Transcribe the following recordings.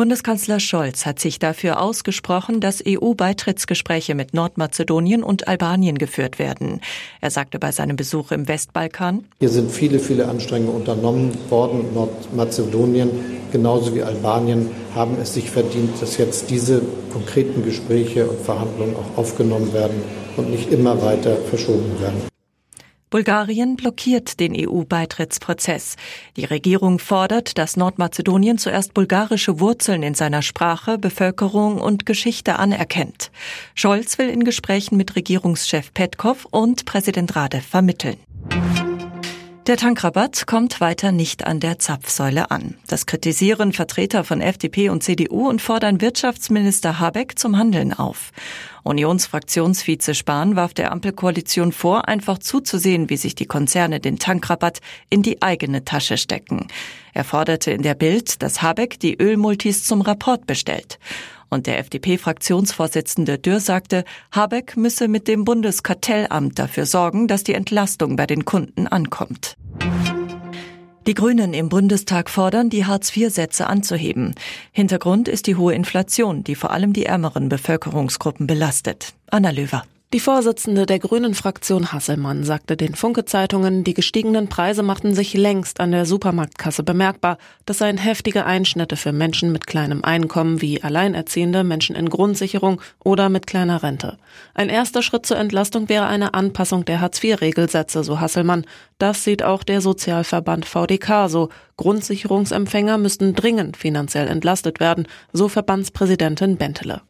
Bundeskanzler Scholz hat sich dafür ausgesprochen, dass EU-Beitrittsgespräche mit Nordmazedonien und Albanien geführt werden. Er sagte bei seinem Besuch im Westbalkan, Hier sind viele, viele Anstrengungen unternommen worden. Nordmazedonien genauso wie Albanien haben es sich verdient, dass jetzt diese konkreten Gespräche und Verhandlungen auch aufgenommen werden und nicht immer weiter verschoben werden. Bulgarien blockiert den EU-Beitrittsprozess. Die Regierung fordert, dass Nordmazedonien zuerst bulgarische Wurzeln in seiner Sprache, Bevölkerung und Geschichte anerkennt. Scholz will in Gesprächen mit Regierungschef Petkov und Präsident Radev vermitteln. Der Tankrabatt kommt weiter nicht an der Zapfsäule an. Das kritisieren Vertreter von FDP und CDU und fordern Wirtschaftsminister Habeck zum Handeln auf. Unionsfraktionsvize Spahn warf der Ampelkoalition vor, einfach zuzusehen, wie sich die Konzerne den Tankrabatt in die eigene Tasche stecken. Er forderte in der Bild, dass Habeck die Ölmultis zum Rapport bestellt. Und der FDP-Fraktionsvorsitzende Dürr sagte, Habeck müsse mit dem Bundeskartellamt dafür sorgen, dass die Entlastung bei den Kunden ankommt. Die Grünen im Bundestag fordern, die Hartz-IV-Sätze anzuheben. Hintergrund ist die hohe Inflation, die vor allem die ärmeren Bevölkerungsgruppen belastet. Anna Löwer. Die Vorsitzende der Grünen-Fraktion Hasselmann sagte den Funke-Zeitungen, die gestiegenen Preise machten sich längst an der Supermarktkasse bemerkbar. Das seien heftige Einschnitte für Menschen mit kleinem Einkommen wie Alleinerziehende, Menschen in Grundsicherung oder mit kleiner Rente. Ein erster Schritt zur Entlastung wäre eine Anpassung der Hartz-IV-Regelsätze, so Hasselmann. Das sieht auch der Sozialverband VDK so. Grundsicherungsempfänger müssten dringend finanziell entlastet werden, so Verbandspräsidentin Bentele.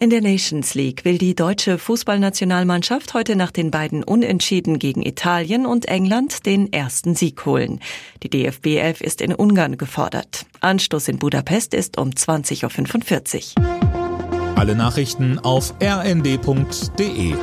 In der Nations League will die deutsche Fußballnationalmannschaft heute nach den beiden Unentschieden gegen Italien und England den ersten Sieg holen. Die DFB 11 ist in Ungarn gefordert. Anstoß in Budapest ist um 20.45 Uhr. Alle Nachrichten auf rnd.de